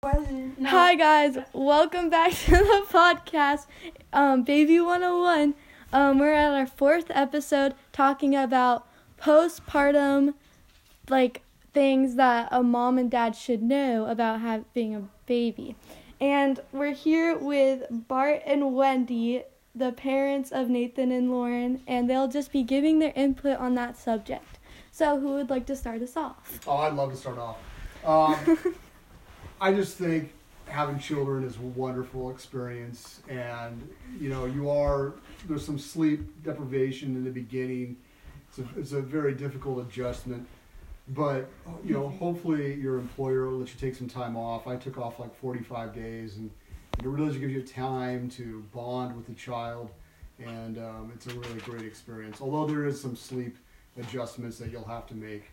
No. Hi guys, welcome back to the podcast, um, Baby 101. Um, we're at our fourth episode talking about postpartum, like things that a mom and dad should know about having a baby. And we're here with Bart and Wendy, the parents of Nathan and Lauren, and they'll just be giving their input on that subject. So, who would like to start us off? Oh, I'd love to start off. Um, I just think having children is a wonderful experience, and you know, you are there's some sleep deprivation in the beginning. It's a, it's a very difficult adjustment, but you know, hopefully your employer will let you take some time off. I took off like 45 days, and it really gives you time to bond with the child, and um, it's a really great experience. Although there is some sleep adjustments that you'll have to make.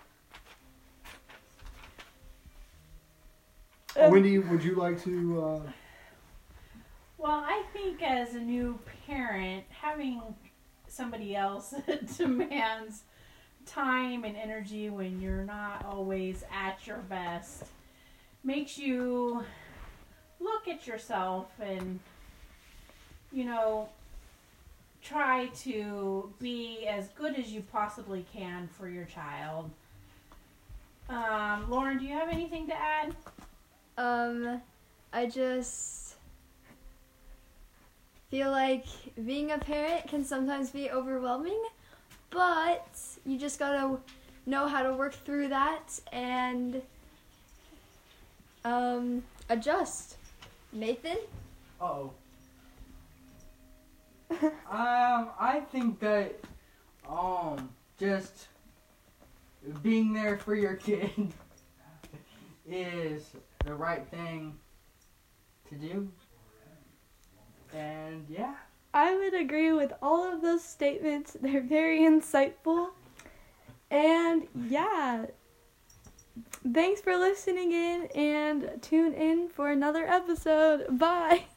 Wendy, would you like to? Uh, Well, I think as a new parent, having somebody else demands time and energy when you're not always at your best makes you look at yourself and, you know, try to be as good as you possibly can for your child. Um, Lauren, do you have anything to add? Um, I just feel like being a parent can sometimes be overwhelming, but you just gotta know how to work through that and um, adjust. Nathan? Oh. um, I think that um just being there for your kid is the right thing to do. And yeah. I would agree with all of those statements. They're very insightful. And yeah, thanks for listening in and tune in for another episode. Bye.